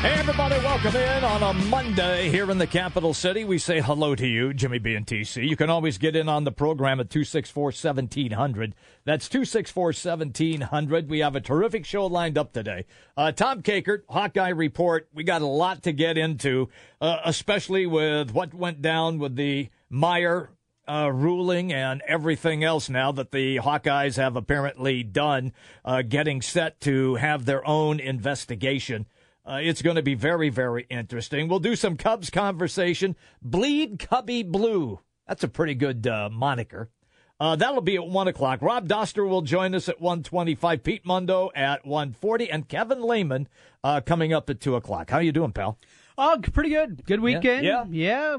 Hey, everybody, welcome in on a Monday here in the capital city. We say hello to you, Jimmy B and TC. You can always get in on the program at 264 1700. That's 264 1700. We have a terrific show lined up today. Uh, Tom Kakert, Hawkeye Report. We got a lot to get into, uh, especially with what went down with the Meyer uh, ruling and everything else now that the Hawkeyes have apparently done, uh, getting set to have their own investigation. Uh, it's going to be very, very interesting. We'll do some Cubs conversation. Bleed Cubbie Blue. That's a pretty good uh, moniker. Uh, that'll be at 1 o'clock. Rob Doster will join us at 125. Pete Mundo at 140. And Kevin Lehman uh, coming up at 2 o'clock. How you doing, pal? Oh, pretty good. Good weekend. Yeah. Yeah.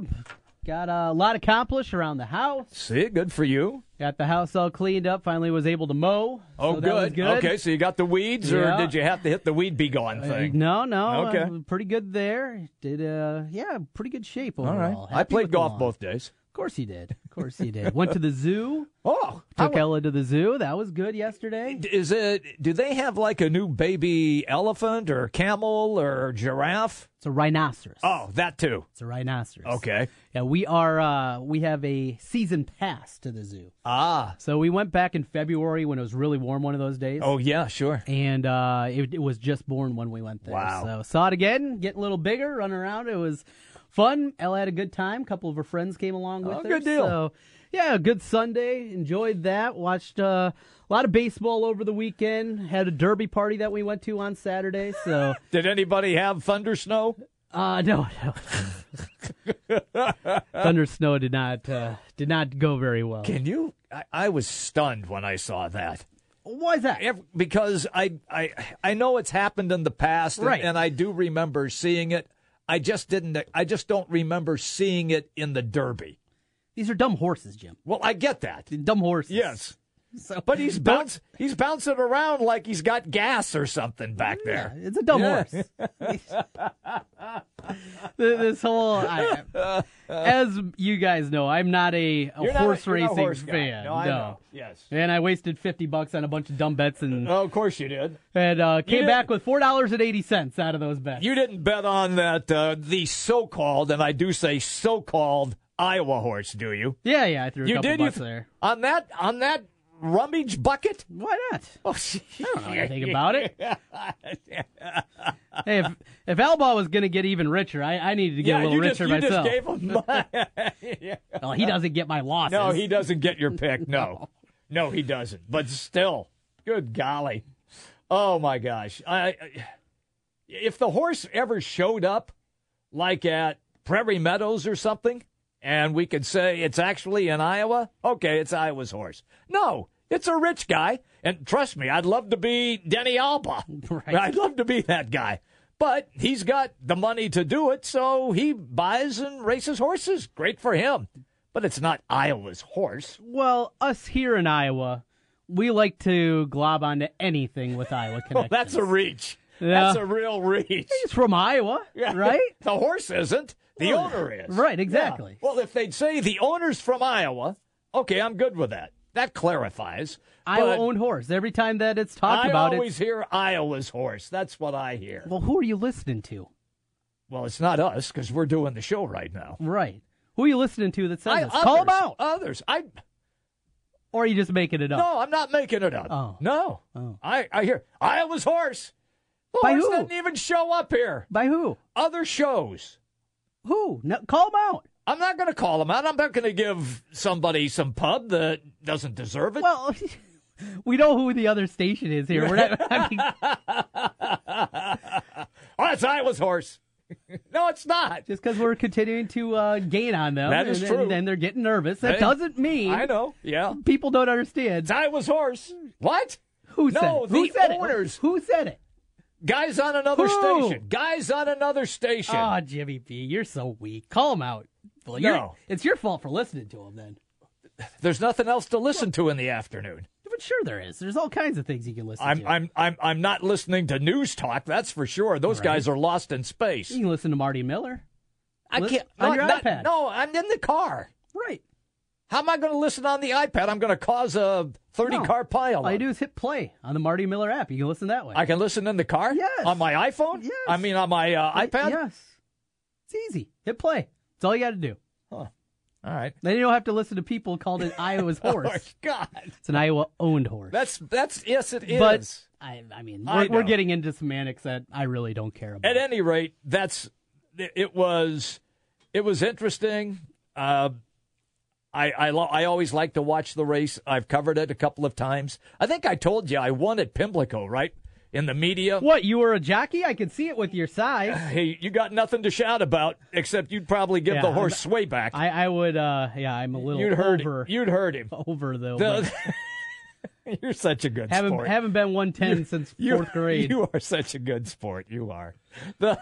Got a lot accomplished around the house. See, good for you. Got the house all cleaned up. Finally was able to mow. Oh, so good. good. Okay, so you got the weeds, or did you have to hit the weed be gone Uh, thing? no, no. Okay. uh, pretty good there. Did uh yeah, pretty good shape overall. All right. I played golf both days. Of course he did. Of course he did. Went to the zoo. Oh, Took Ella to the zoo. That was good yesterday. is it? Do they have like a new baby elephant or camel or giraffe? It's a rhinoceros. Oh, that too. It's a rhinoceros. Okay. Yeah, we are uh we have a season pass to the zoo. Ah. So we went back in February when it was really warm one of those days. Oh yeah, sure. and uh, it, it was just born when we went there. Wow. So saw it again, getting a little bigger, running around. It was fun. Ella had a good time. A couple of her friends came along with Oh, her. good deal. So yeah, good Sunday. Enjoyed that. Watched uh, a lot of baseball over the weekend. Had a derby party that we went to on Saturday. So Did anybody have thunder snow? uh, no, no. Thunder snow did not uh, did not go very well. Can you? I, I was stunned when I saw that. Why is that? Because I, I, I know it's happened in the past, and, Right. and I do remember seeing it. I just didn't. I just don't remember seeing it in the Derby. These are dumb horses, Jim. Well, I get that. Dumb horses. Yes, So, but he's bounce, He's bouncing around like he's got gas or something back Yeah, there. it's a dumb Yeah. horse. This whole, I, as you guys know, I'm not a, a You're not a- horse not a racing horse fan. No, I know. Yes. And I wasted fifty bucks on a bunch of dumb bets and Oh, of course you did. and uh, came back with four dollars and eighty cents out of those bets. You didn't bet on that uh, the so-called, and I do say so-called Iowa horse, do you? yeah, yeah, I threw a You couple did you bucks th- there. on that on that rummage bucket? Why not? Oh, I don't know anything about it. hey, if if Albaugh was going to get even richer, I, I needed to get yeah, a little you richer just, you myself. just gave him money. Well, he doesn't get my losses. no, he doesn't get your pick. No, no, he doesn't. But still, good golly, oh my gosh! I, I if the horse ever showed up, like at Prairie Meadows or something, and we could say it's actually in Iowa, okay, it's Iowa's horse. No, it's a rich guy, and trust me, I'd love to be Denny Albaugh. Right. I'd love to be that guy. But he's got the money to do it, so he buys and races horses. Great for him. But it's not Iowa's horse. Well, us here in Iowa, we like to glob onto anything with Iowa Well, oh, that's a reach. That's a real reach. He's from Iowa, Yeah. right? The horse isn't. The owner is. Right, exactly. Yeah. Well, if they'd say the owner's from Iowa, okay, I'm good with that. That clarifies. Iowa But owned horse. Every time that it's talked about, I about always hear Iowa's horse. That's what I hear. Well, who are you listening to? Well, it's not us because we're doing the show right now. Right. Who are you listening to that says I, this? Call them out. Others. I Or are you just making it up? no, I'm not making it up. Oh. No. Oh. I, I hear Iowa's horse. By who? doesn't even show up here. By who? Other shows. Who? No, call them out. I'm not going to call them out. I'm not going to give somebody some pub that doesn't deserve it. Well, we know who the other station is here. We're not, I mean, oh, it's Iowa's horse. no, it's not. just because we're continuing to uh, gain on them, That is and, true. and then they're getting nervous. That Hey, doesn't mean I know. Yeah. people don't understand. It's Iowa's horse. What? Who No, said it? Who the said owners. it? Who said it? Guys on another Who? station. Guys on another station. Oh, Jimmy B, you're so weak. Call him out. Well, No. it's your fault for listening to him. Then There's nothing else to listen to in the afternoon. But sure, there is. There's all kinds of things you can listen I'm to. I'm I'm I'm not listening to news talk. That's for sure. Those Right. guys are lost in space. you can listen to Marty Miller. I can't on no, your not- iPad. No, I'm in the car. Right. How am I going to listen on the iPad? I'm going to cause a 30 No. car pile. All you do is hit play on the Marty Miller app. You can listen that way. I can listen in the car? Yes. On my iPhone? Yes. I mean, on my uh, I- iPad? yes. It's easy. Hit play. That's all you got to do. All right. Then you don't have to listen to people called an Iowa's horse. Oh, horse. God. It's an Iowa owned horse. That's, that's, yes, it is. but I, I mean, we're, we're getting into semantics that I really don't care about. At any rate, that's, it was, it was interesting. Uh, I, I, lo- I always like to watch the race. I've covered it a couple of times. I think I told you I won at Pimlico, right? In the media. what you were a jockey? I could see it with your size. Hey, you got nothing to shout about except you'd probably give Yeah, the horse I'm- sway back. I, I would. uh Yeah, I'm a little you'd heard over you'd heard him. over though. The- you're such a good haven't sport. haven't been 110 since you, fourth grade. You are such a good sport. You are. The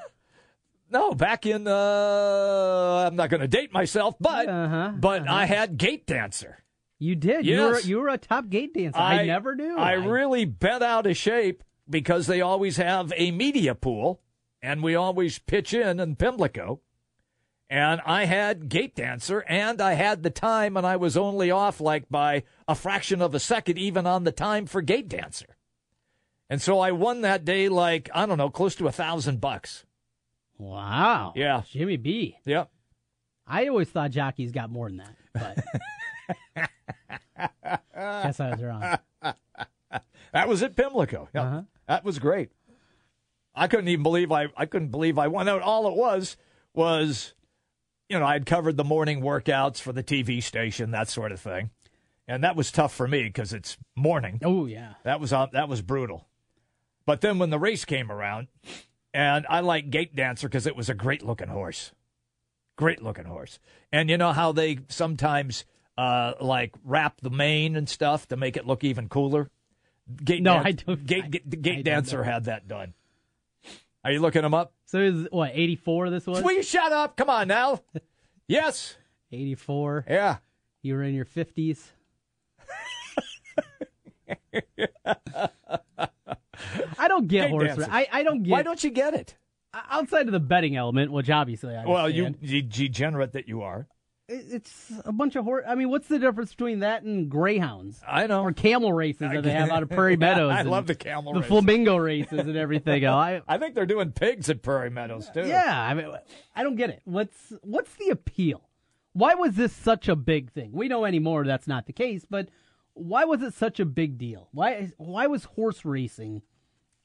no back in. Uh, I'm not going to date myself, but Uh-huh, but I had gate dancer. You did. You were Yes. you were a top gate dancer. I, never knew. I really bent out of shape because they always have a media pool, and we always pitch in in Pimlico. And I had gate dancer, and I had the time, and I was only off like by a fraction of a second, even on the time for gate dancer. And so I won that day, like I don't know, close to a thousand bucks. Wow. Yeah. Jimmy B. Yep. I always thought jockeys got more than that, but guess I was wrong. That was at Pimlico. Yep. Uh-huh. That was great. I couldn't even believe I I couldn't believe I won out. All it was was, you know, I had covered the morning workouts for the TV station, that sort of thing, and that was tough for me because it's morning. Oh yeah. That was uh, that was brutal. But then when the race came around, and I like Gate Dancer because it was a great looking horse, great looking horse. And you know how they sometimes uh, like wrap the mane and stuff to make it look even cooler. Gate No, Dan- I don't- Gate, I- Gate, I Dancer had that done. Are you looking them up? So it was what 84 this was? Will you shut up? Come on now. yes. 84. Yeah. You were in your 50s. I don't get Gate horse dancer. racing. I, I don't get Why don't you get it? outside of the betting element, which obviously I Well, you understand. degenerate that you are. It's a bunch of horse. I mean, what's the difference between that and greyhounds I know. or camel races that they have out of Prairie Meadows? I love the camel the races. flamingo races and everything. I, I think they're doing pigs at Prairie Meadows too. yeah, I mean, I don't get it. What's what's the appeal? Why was this such a big thing? We know anymore that's not the case, but why was it such a big deal? Why why was horse racing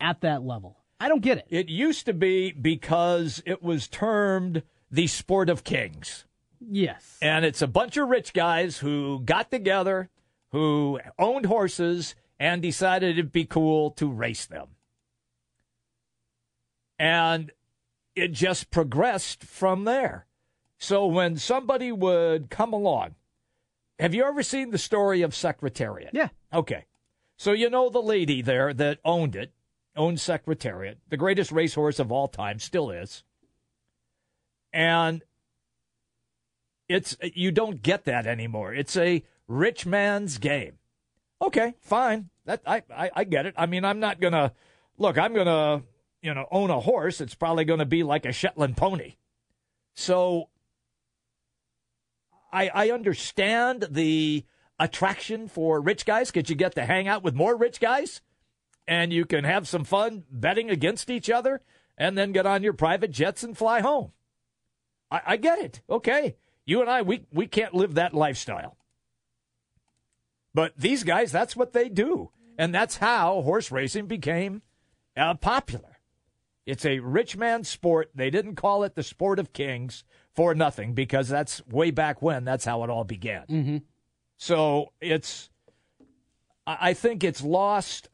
at that level? I don't get it. It used to be because it was termed the sport of kings. Yes. And it's a bunch of rich guys who got together, who owned horses, and decided it'd be cool to race them. And it just progressed from there. So when somebody would come along, have you ever seen the story of Secretariat? Yeah. Okay. So you know the lady there that owned it, owned Secretariat, the greatest racehorse of all time, still is. And it's you don't get that anymore. It's a rich man's game. Okay, fine. That I, I, I get it. I mean, I'm not gonna look, I'm gonna, you know, own a horse. It's probably gonna be like a Shetland pony. So I I understand the attraction for rich guys because you get to hang out with more rich guys and you can have some fun betting against each other and then get on your private jets and fly home. I, I get it. Okay. You and I, we, we can't live that lifestyle. But these guys, that's what they do. And that's how horse racing became uh, popular. It's a rich man's sport. They didn't call it the sport of kings for nothing because that's way back when. That's how it all began. Mm-hmm. So it's, I I think it's lost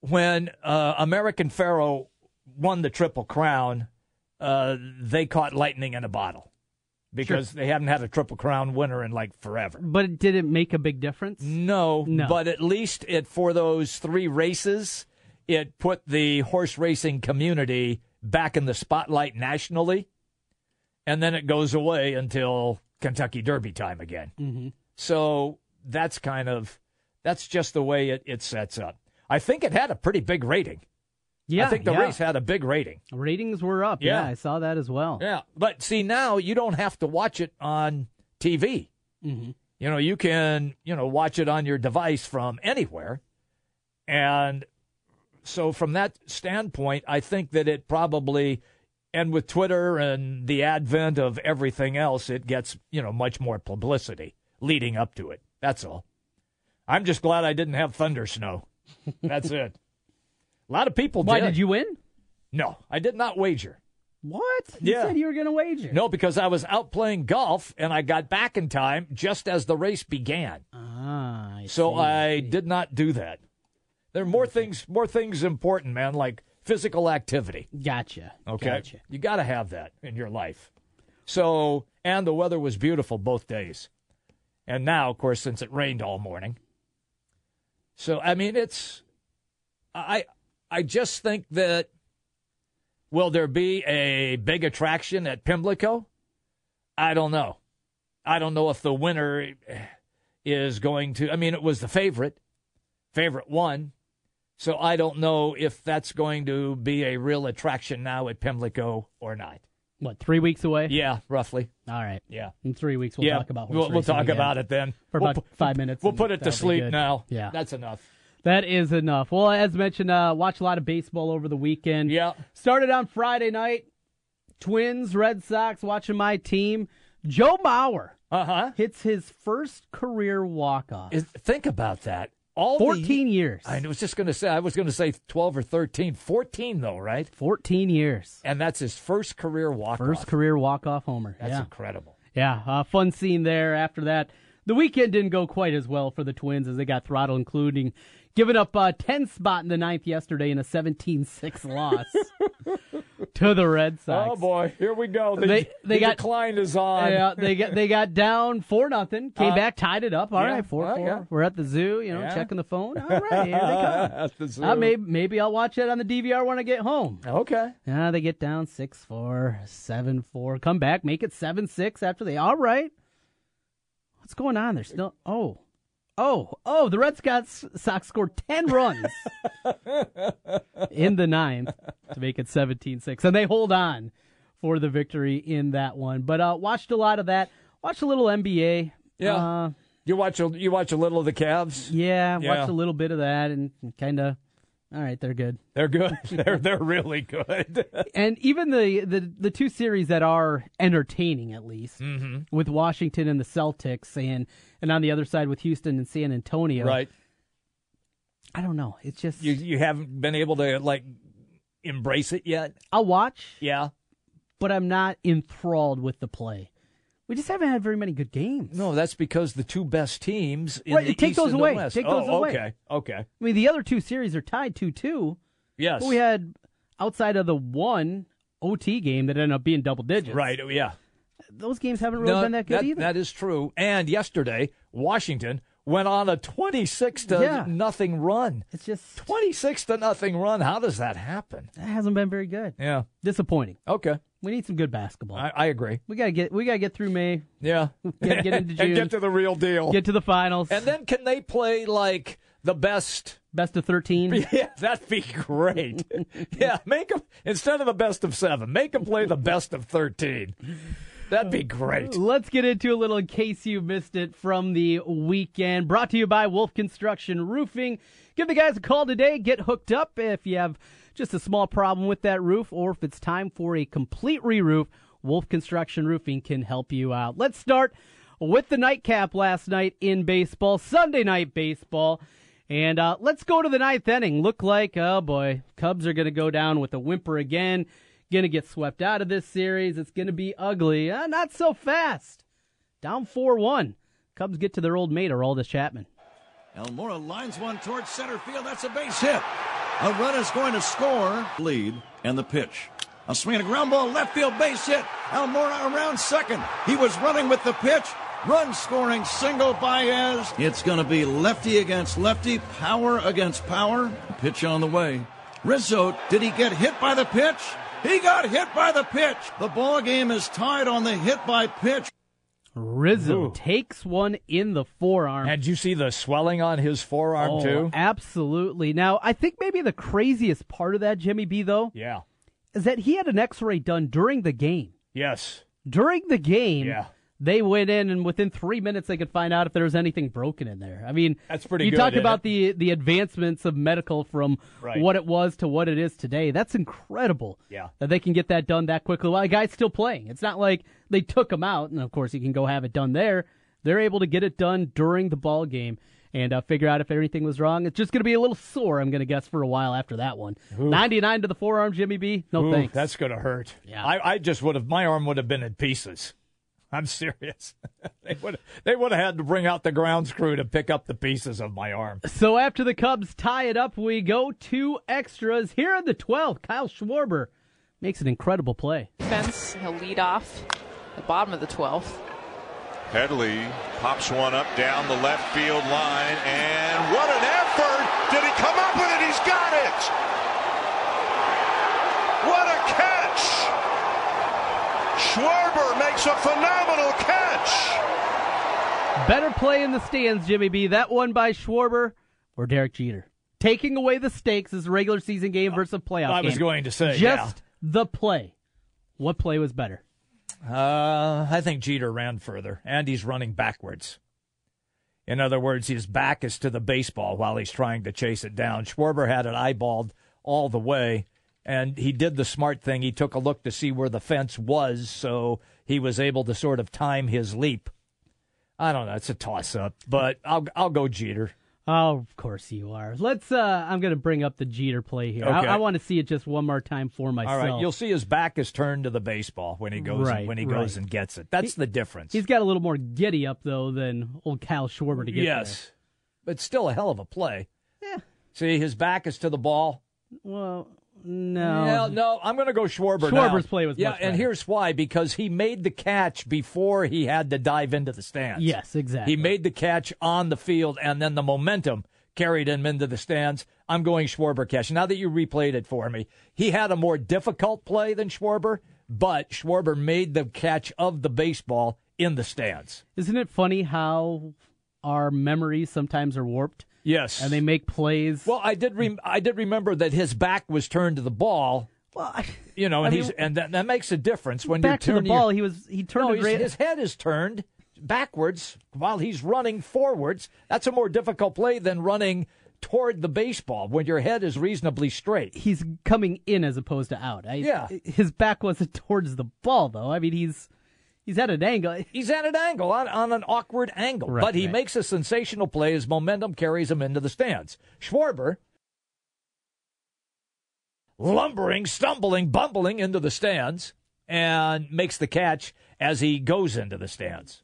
when uh, American Pharoah won the Triple Crown. Uh, they caught lightning in a bottle because they haven't had a Triple Crown winner in like forever. But did it make a big difference? No, No. but at least it for those three races, it put the horse racing community back in the spotlight nationally, and then it goes away until Kentucky Derby time again. Mm-hmm. So that's kind of that's just the way it, it sets up. I think it had a pretty big rating. Yeah, I think the yeah. race had a big rating. ratings were up. Yeah. Yeah. I saw that as well. Yeah, but see now you don't have to watch it on TV. Mhm. You know, you can you know watch it on your device from anywhere, and so from that standpoint, I think that it probably, and with Twitter and the advent of everything else, it gets you know much more publicity leading up to it. That's all. I'm just glad I didn't have thunder snow. That's it. A lot of people Why did. did you win? No, I did not wager. What? You Yeah. said you were going to wager. No, because I was out playing golf and I got back in time just as the race began. Ah, I So see, I see. did not do that. There are more things more things important, man, like physical activity. Gotcha. Okay. Gotcha. You got to have that in your life. So, and the weather was beautiful both days. And now, of course, since it rained all morning. So, I mean, it's I I just think that will there be a big attraction at Pimlico? I don't know. I don't know if the winner is going to I mean, it was the favorite. Favorite one. So I don't know if that's going to be a real attraction now at Pimlico or not. What, three weeks away? Yeah, roughly. All right. Yeah. In three weeks, we'll yeah. talk about we'll, we'll talk again about it then. For We'll about pu- five minutes. We'll put it to sleep now. Yeah. That's enough. That is enough. Well, as mentioned, uh, watch a lot of baseball over the weekend. Yeah. Started on Friday night. Twins, Red Sox, watching my team. Joe Mauer Uh huh. hits his first career walk-off. Think about that. All the- 14 years. I was just going to say, I was going to say 12 or 13. 14, though, right? 14 years. And that's his first career walk First career walk-off homer. That's yeah. incredible. Yeah, uh, fun scene there. After that, the weekend didn't go quite as well for the Twins as they got throttled, including giving up a 10 spot in the ninth yesterday in a 17-6 loss to the Red Sox. Oh, boy. Here we go. The, They- they the got- decline is on. Yeah, they got they got down four nothing. Came Uh, back, tied it up. All right, yeah, four well, four. yeah. We're at the zoo, you know, Yeah. checking the phone. All right, here they come. At the zoo. Uh, maybe maybe I'll watch it on the DVR when I get home. Okay. Yeah, they get down six four, seven four. Come back, make it seven six after they. All right. What's going on? They're still. Oh, oh, oh! The Red Sox Sox scored ten runs in the ninth to make it 17-6. and they hold on for the victory in that one. But uh, watched a lot of that. Watched a little NBA. Yeah. Uh, You watch a, you watch a little of the Cavs. yeah, Yeah. watched a little bit of that and kind of. All right, they're good. They're good. they're they're really good. and even the, the the two series that are entertaining at least Mm-hmm. with Washington and the Celtics and and on the other side with Houston and San Antonio. right. I don't know. It's just You you haven't been able to like embrace it yet. I'll watch, Yeah. but I'm not enthralled with the play. We just haven't had very many good games. No, that's because the two best teams in Right, the take East those and the away. West. Take oh, those away. Okay. Okay. I mean the other two series are tied two two. Yes. But we had outside of the one OT game that ended up being double digits. right. Yeah. Those games haven't really No, been that good either. That is true. And yesterday, Washington went on a twenty-six to Yeah. nothing run. it's just Twenty-six to nothing run. How does that happen? that hasn't been very good. Yeah. Disappointing. Okay. We need some good basketball. I, I agree. We gotta get we gotta get through May, Yeah. Gotta get into and get to the real deal. get to the finals. and then can they play like the best? best of thirteen. Yeah, that'd be great. yeah, make them instead of the best of seven, make them play the best of thirteen. That'd be great. Let's get into a little in case you missed it from the weekend. Brought to you by Wolf Construction Roofing. Give the guys a call today. Get hooked up if you have just a small problem with that roof, or if it's time for a complete re-roof. Wolf Construction Roofing can help you out. Let's start with the nightcap last night in baseball, Sunday night baseball. And uh, let's go to the ninth inning. Look like, oh boy, Cubs are going to go down with a whimper again. Going to get swept out of this series. It's going to be ugly. Uh, not so fast. Down 4 1. Cubs get to their old mate, Aroldis Chapman. Almora lines one towards center field. That's a base hit. A run is going to score. Lead and the pitch. A swing and a ground ball, left field base hit. Almora around second. He was running with the pitch. Run scoring single Baez. It's going to be lefty against lefty, power against power. Pitch on the way. Rizzo, did he get hit by the pitch? He got hit by the pitch. The ball game is tied on the hit by pitch. Rizzo Ooh. takes one in the forearm. And you see the swelling on his forearm oh, too? absolutely. Now, I think maybe the craziest part of that, Jimmy B, though, Yeah. is that he had an X-ray done during the game. Yes. During the game, Yeah. They went in, and within three minutes, they could find out if there was anything broken in there. I mean, That's pretty You good, talk about it? the the advancements of medical from Right. what it was to what it is today. That's incredible. Yeah. that they can get that done that quickly while the guy's still playing. It's not like they took him out, and of course, you can go have it done there. They're able to get it done during the ball game. And uh, figure out if anything was wrong. It's just going to be a little sore, I'm going to guess, for a while after that one. 99 to the forearm, Jimmy B. No Ooh, thanks. That's going to hurt. Yeah. I, I just would have, my arm would have been in pieces. I'm serious. they would they would have had to bring out the grounds crew to pick up the pieces of my arm. So after the Cubs tie it up, we go to extras. Here in the 12th, Kyle Schwarber makes an incredible play. defense. He'll lead off the bottom of the 12th. Headley pops one up down the left field line, and what an effort! Did he come up with it? He's got it! What a catch! Schwarber makes a phenomenal catch! Better play in the stands, Jimmy B. That one by Schwarber or Derek Jeter. Taking away the stakes is a regular season game versus a playoff I was game. going to say, Just the play. What play was better? Uh, I think Jeter ran further, and he's running backwards. In other words, his back is to the baseball while he's trying to chase it down. Schwarber had it eyeballed all the way, and he did the smart thing. He took a look to see where the fence was, so he was able to sort of time his leap. I don't know. It's a toss up, but I'll I'll go Jeter. Oh, of course you are. Let's. uh I'm going to bring up the Jeter play here. Okay. I, I want to see it just one more time for All myself. right, you'll see his back is turned to the baseball when he goes Right, when he right. goes and gets it. That's the difference. He's got a little more giddy up though than old Kyle Schwarber to get yes, but still a hell of a play. Yeah. See, his back is to the ball. Well, no. Yeah, no, I'm going to go Schwarber. now. Schwarber's play was better. yeah, much and here's why: because he made the catch before he had to dive into the stands. Yes, exactly. he made the catch on the field, and then the momentum carried him into the stands. I'm going Schwarber catch. Now that you replayed it for me, he had a more difficult play than Schwarber, but Schwarber made the catch of the baseball in the stands. Isn't it funny how our memories sometimes are warped Yes, and they make plays? Well, I did. Rem- I did remember that his back was turned to the ball. Well, I- You know, and I he's and that, that makes a difference when back to you're the ball. your- He was he turned no, it his, right. his head is turned backwards while he's running forwards. That's a more difficult play than running toward the baseball when your head is reasonably straight. he's coming in as opposed to out. I, Yeah. his back wasn't towards the ball though. I mean, he's he's at an angle. He's at an angle, on, on an awkward angle, Right, but he right. makes a sensational play. His momentum carries him into the stands. Schwarber, lumbering, stumbling, bumbling into the stands, and makes the catch as he goes into the stands.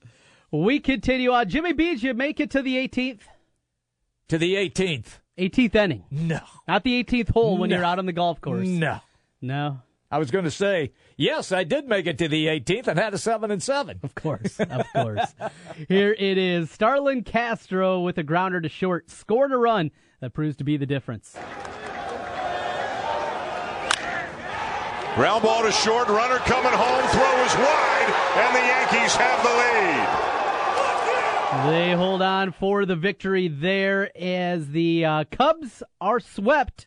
We continue on. Jimmy B, did you make it to the 18th? To the 18th. 18th inning, No. not the 18th hole when No. you're out on the golf course. No. No, I was going to say, yes, I did make it to the 18th and had a 7 and 7. of course, of course. Here it is. Starlin Castro with a grounder to short, scored a run that proves to be the difference. Ground ball to short, runner coming home, throw is wide, and the Yankees have the lead. They hold on for the victory there as the uh, Cubs are swept.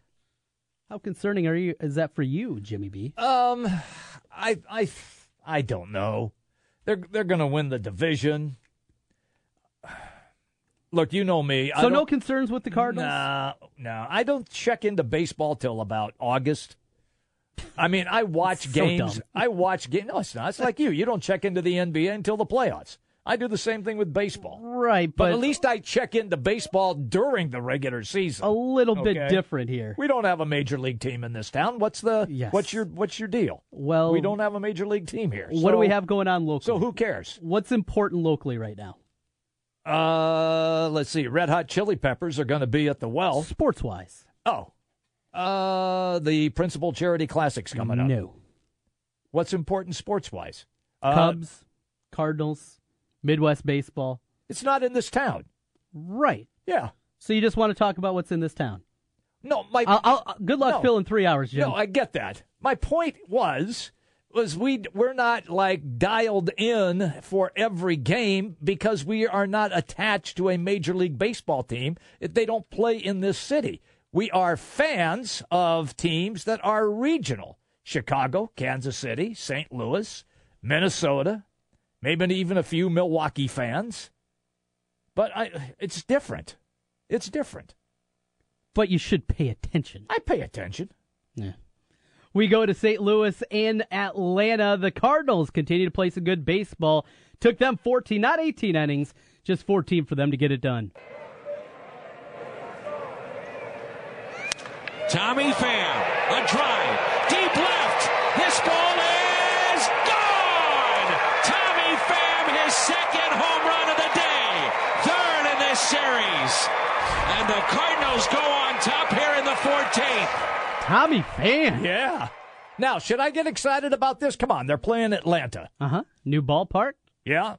How concerning are you? Is that for you, Jimmy B? Um, I, I, I don't know. They're they're going to win the division. Look, you know me. I so no concerns with the Cardinals. No, no. I don't check into baseball till about August. I mean, I watch So games. dumb. I watch games. No, it's not. It's like you. You don't check into the NBA until the playoffs. I do the same thing with baseball. Right, But, but, at least I check into baseball during the regular season. a little bit different here. We don't have a major league team in this town. What's the Yes. what's your what's your deal? Well, we don't have a major league team here. What do we So- have going on locally? So who cares? What's important locally right now, Uh, let's see. Red Hot Chili Peppers are going to be at the well. sports wise? Oh, uh, the Principal Charity Classics coming up. No. What's important sports wise? Uh, Cubs, Cardinals, Midwest baseball. It's not in this town. Right. Yeah. So you just want to talk about what's in this town? No, my I'll, I'll, good luck No. filling three hours, Jim. no, I get that. My point was was we we're not like dialed in for every game because we are not attached to a major league baseball team. If they don't play in this city. We are fans of teams that are regional. Chicago, Kansas City, St. Louis, Minnesota, maybe even a few Milwaukee fans. But I, it's different. It's different. But you should pay attention. I pay attention. Yeah. We go to St. Louis and Atlanta. The Cardinals continue to play some good baseball. Took them 14, not 18 innings, just 14 for them to get it done. Tommy Pham, a drive, deep left. This ball is gone. Tommy Pham, his second home run of the day, third in this and the Cardinals go on top here in the 14th. Tommy Pham. Yeah. Now, should I get excited about this? Come on, they're playing Atlanta. Uh huh. New ballpark. Yeah.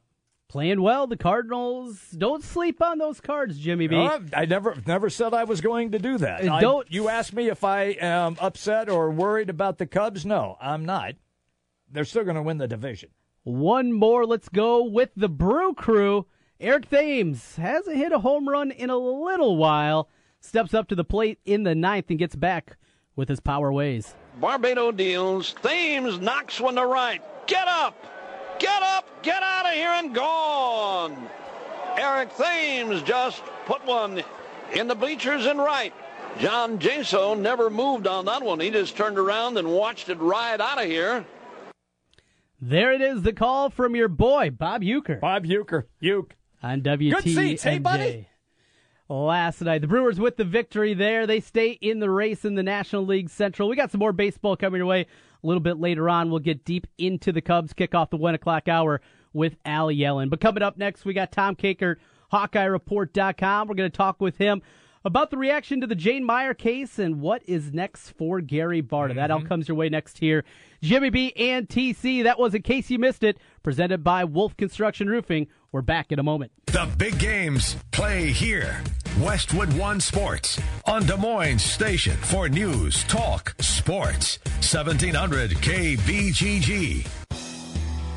Playing well. The Cardinals. Don't sleep on those cards, Jimmy B. Uh, I never never said I was going to do that. Uh, don't- I, you asked me if I am upset or worried about the Cubs. No, I'm not. They're still going to win the division. One more. Let's go with the Brew Crew. Eric Thames hasn't hit a home run in a little while. Steps up to the plate in the ninth and gets back with his power ways. Barbato deals. Thames knocks one to right. Get up! Get up! Get out of here and gone! Eric Thames just put one in the bleachers and right. John Jaso never moved on that one. He just turned around and watched it ride out of here. There it is, the call from your boy, Bob Uecker. Bob Uecker. Uke. On WTMJ. Good seats, hey, buddy. Last night, the Brewers with the victory there. They stay in the race in the National League Central. We got some more baseball coming your way a little bit later on. We'll get deep into the Cubs, kick off the one o'clock hour with Al Yellon. But coming up next, we got Tom Kakert, HawkeyeReport.com. We're going to talk with him about the reaction to the Jane Meyer case and what is next for Gary Barta. That all mm-hmm. comes your way next here. Jimmy B and TC. That was in case you missed it. Presented by Wolf Construction Roofing. We're back in a moment. The big games play here. Westwood One Sports on Des Moines Station for news, talk, sports. 1700 KBGG.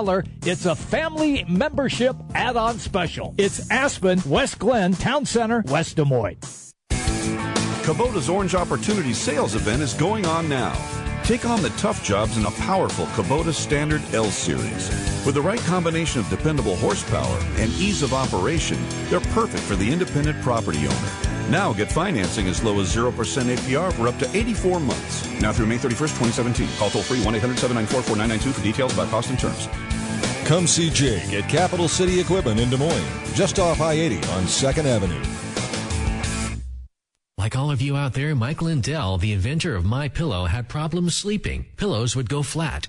it's a family membership add on special. It's Aspen, West Glen, Town Center, West Des Moines. Kubota's Orange Opportunity sales event is going on now. Take on the tough jobs in a powerful Kubota Standard L Series. With the right combination of dependable horsepower and ease of operation, they're perfect for the independent property owner. Now get financing as low as 0% APR for up to 84 months. Now through May 31st, 2017. Call toll free 1 800 794 4992 for details about cost and terms. Come see Jake at Capital City Equipment in Des Moines, just off I 80 on 2nd Avenue. Like all of you out there, Mike Lindell, the inventor of My Pillow, had problems sleeping. Pillows would go flat.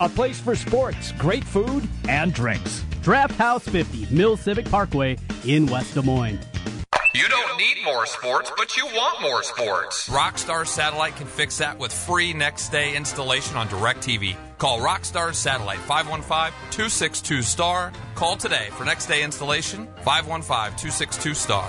a place for sports, great food, and drinks. Draft House 50, Mill Civic Parkway in West Des Moines. You don't need more sports, but you want more sports. Rockstar Satellite can fix that with free next day installation on DirecTV. Call Rockstar Satellite 515 262 STAR. Call today for next day installation 515 262 STAR.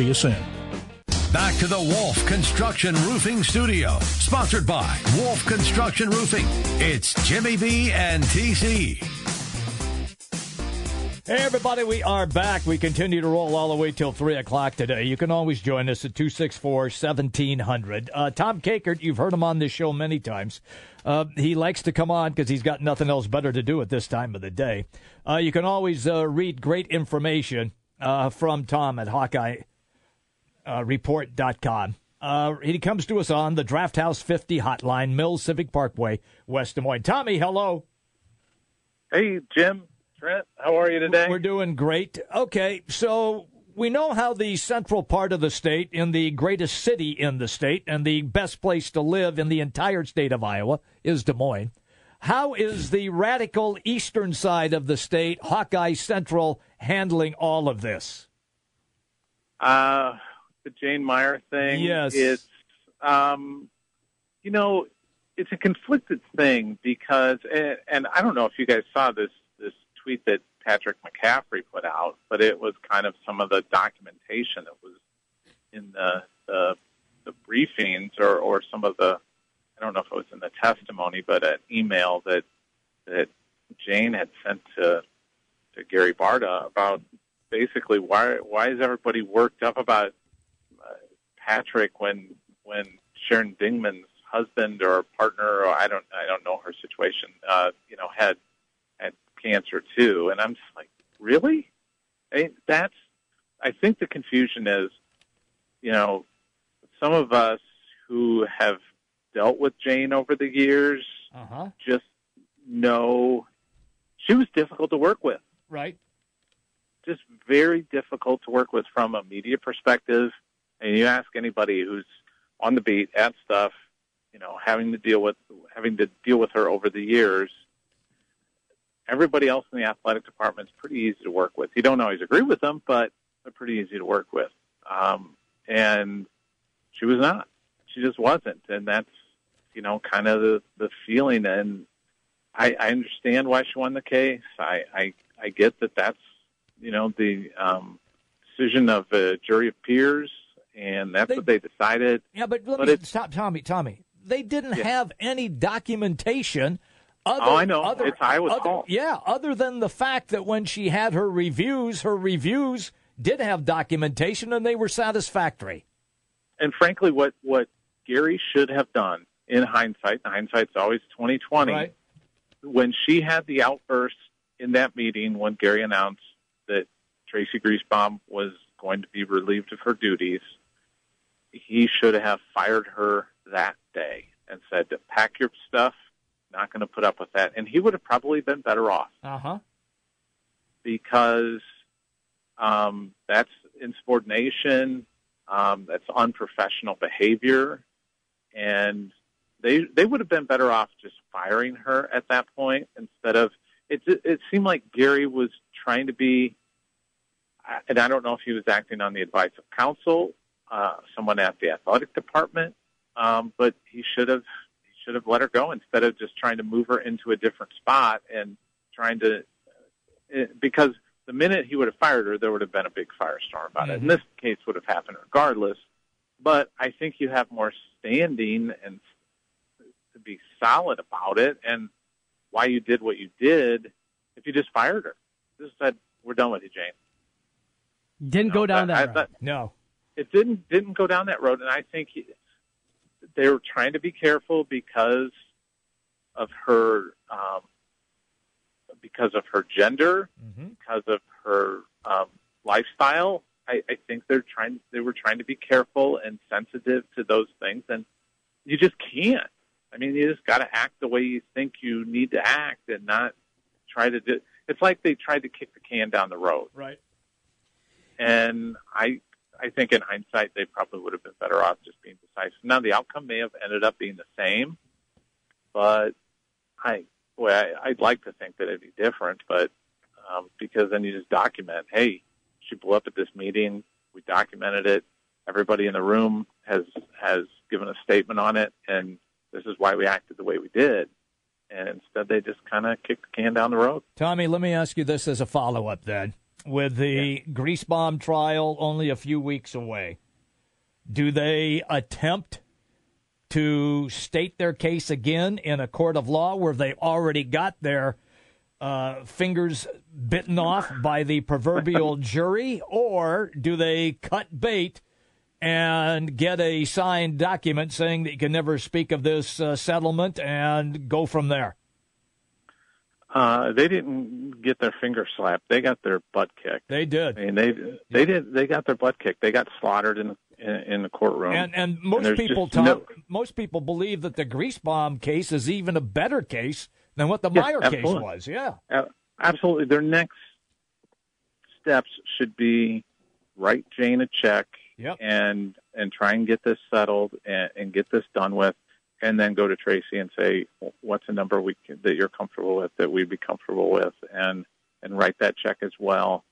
See you soon. Back to the Wolf Construction Roofing Studio, sponsored by Wolf Construction Roofing. It's Jimmy B and TC. Hey, everybody, we are back. We continue to roll all the way till 3 o'clock today. You can always join us at 264 1700. Uh, Tom Kakert, you've heard him on this show many times. Uh, he likes to come on because he's got nothing else better to do at this time of the day. Uh, you can always uh, read great information uh, from Tom at HawkeyeReport.com. Uh, he comes to us on the Draft House 50 hotline, Mills Civic Parkway, West Des Moines. Tommy, hello. Hey, Jim. Trent, how are you today? We're doing great. Okay, so we know how the central part of the state, in the greatest city in the state, and the best place to live in the entire state of Iowa is Des Moines. How is the radical eastern side of the state, Hawkeye Central, handling all of this? Uh, the Jane Meyer thing. Yes. It's, um, you know, it's a conflicted thing because, and, and I don't know if you guys saw this this tweet that Patrick McCaffery put out, but it was kind of some of the documentation that was in the the, the briefings or, or some of the I don't know if it was in the testimony, but an email that that Jane had sent to to Gary Barta about basically why why is everybody worked up about Patrick when when Sharon Dingman's husband or partner or I don't I don't know her situation uh, you know had had cancer too, and I'm just like really, I mean, that's I think the confusion is you know some of us who have dealt with Jane over the years Uh-huh. just know she was difficult to work with Right. just very difficult to work with from a media perspective. And you ask anybody who's on the beat at stuff, you know, having to deal with having to deal with her over the years. Everybody else in the athletic department is pretty easy to work with. You don't always agree with them, but they're pretty easy to work with. Um, and she was not. She just wasn't, and that's you know kind of the the feeling. And I, I understand why she won the case. I I, I get that that's you know the um, decision of a jury of peers, and that's what they decided. Yeah, but let But me stop, Tommy. Tommy, they didn't have any documentation. Oh, other, Oh, I know. Other, It's Iowa's other- call. Yeah, other than the fact that when she had her reviews, her reviews did have documentation and they were satisfactory. And frankly, what what Gary should have done in hindsight, hindsight's always twenty twenty. Right. When she had the outburst in that meeting when Gary announced that Tracey Griesbaum was going to be relieved of her duties, he should have fired her that day and said, "Pack your stuff. Not going to put up with that." And he would have probably been better off. Uh huh. because um, that's insubordination, um, that's unprofessional behavior, and they they would have been better off just firing her at that point instead of it. It seemed like Gary was trying to be, and I don't know if he was acting on the advice of counsel, uh, someone at the athletic department, um, but he should have he should have let her go instead of just trying to move her into a different spot and trying to uh, because the minute he would have fired her, there would have been a big firestorm about Mm-hmm. it. And this case would have happened regardless. But I think you have more standing and to be solid about it and why you did what you did if you just fired her. Just said, We're done with you, Jane. Didn't go down that road. thought- No. It didn't didn't go down that road. And i think he, they were trying to be careful because of her um because of her gender because of her um lifestyle. I i think they're trying they were trying to be careful and sensitive to those things. And you just can't. I mean you just got to act the way you think you need to act and not try to do it's like they tried to kick the can down the road. Right. and I I think in hindsight they probably would have been better off just being decisive. Now the outcome may have ended up being the same, but I well, I, I'd like to think that it'd be different, but um, because then you just document, hey, she blew up at this meeting, we documented it, everybody in the room has has given a statement on it, and this is why we acted the way we did. And instead, they just kind of kicked the can down the road. Tommy, let me ask you this as a follow up then. With the Griesbaum trial only a few weeks away, do they attempt to state their case again in a court of law where they already got their uh, fingers bitten off by the proverbial jury, or do they cut bait and get a signed document saying that you can never speak of this uh, settlement and go from there? Uh, they didn't get their finger slapped; they got their butt kicked. They did. I mean, they they did. They got their butt kicked. They got slaughtered in in, in the courtroom. And and most there's people, talk, no- most people believe that the Griesbaum case is even a better case than what the Yeah, Meyer case was. Yeah. Uh, absolutely. Their next steps should be write Jane a check Yep. and and try and get this settled and, and get this done with, and then go to Tracey and say what's a number we can, that you're comfortable with that we'd be comfortable with, and and write that check as well,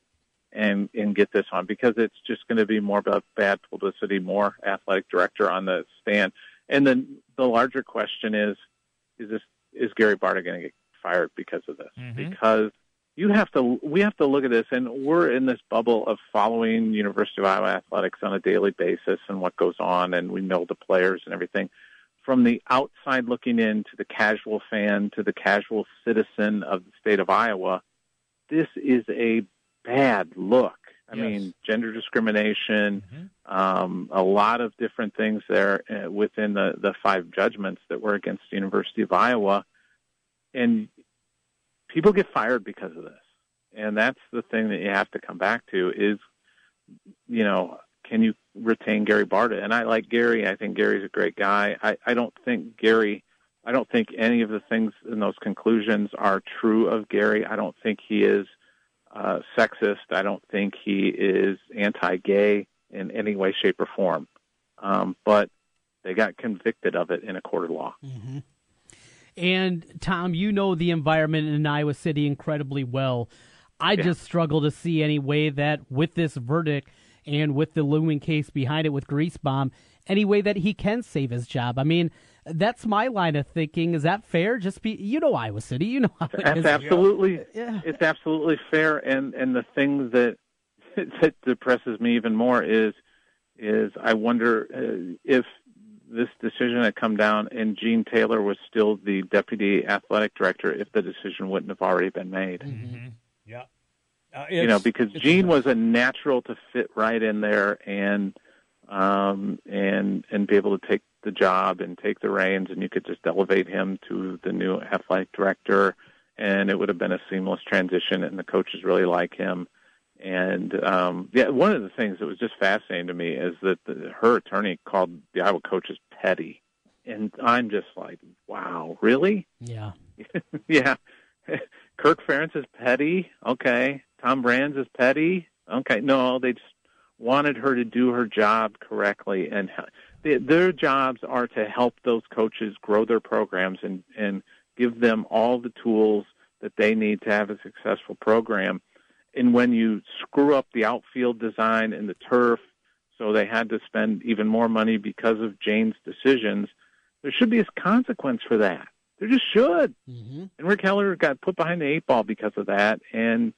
and and get this on because it's just going to be more about bad publicity, more athletic director on the stand, and then the larger question is, is this is Gary Barta going to get fired because of this? Mm-hmm. Because you have to we have to look at this and we're in this bubble of following University of Iowa athletics on a daily basis and what goes on and we know the players and everything from the outside looking in to the casual fan to the casual citizen of the state of Iowa this is a bad look. I mean gender discrimination um, a lot of different things there uh, within the the five judgments that were against the University of Iowa. And people get fired because of this. And that's the thing that you have to come back to is, you know, can you retain Gary Barta? And I like Gary. I think Gary's a great guy. I, I don't think Gary, I don't think any of the things in those conclusions are true of Gary. I don't think he is uh, sexist. I don't think he is anti-gay in any way, shape, or form. Um, but they got convicted of it in a court of law. And Tom, you know the environment in Iowa City incredibly well. I just struggle to see any way that with this verdict and with the looming case behind it with Griesbaum, any way that he can save his job. I mean, that's my line of thinking. Is that fair? Just be, you know, Iowa City, you know how That's is. absolutely it's absolutely fair and and the thing that that depresses me even more is is I wonder uh, if this decision had come down and Gene Taylor was still the deputy athletic director if the decision wouldn't have already been made. Yeah. Uh, you know, because Gene was a natural to fit right in there and um and and be able to take the job and take the reins and you could just elevate him to the new athletic director and it would have been a seamless transition and the coaches really like him and um yeah one of the things that was just fascinating to me is that the, her attorney called the Iowa coaches petty and I'm just like wow really Yeah. yeah Kirk Ferentz is petty. Okay. Tom Brands is petty. Okay. No, they just wanted her to do her job correctly, and they, their jobs are to help those coaches grow their programs and and give them all the tools that they need to have a successful program. And when you screw up the outfield design and the turf, so they had to spend even more money because of Jane's decisions, there should be a consequence for that. There just should. Mm-hmm. And Rick Heller got put behind the eight ball because of that, and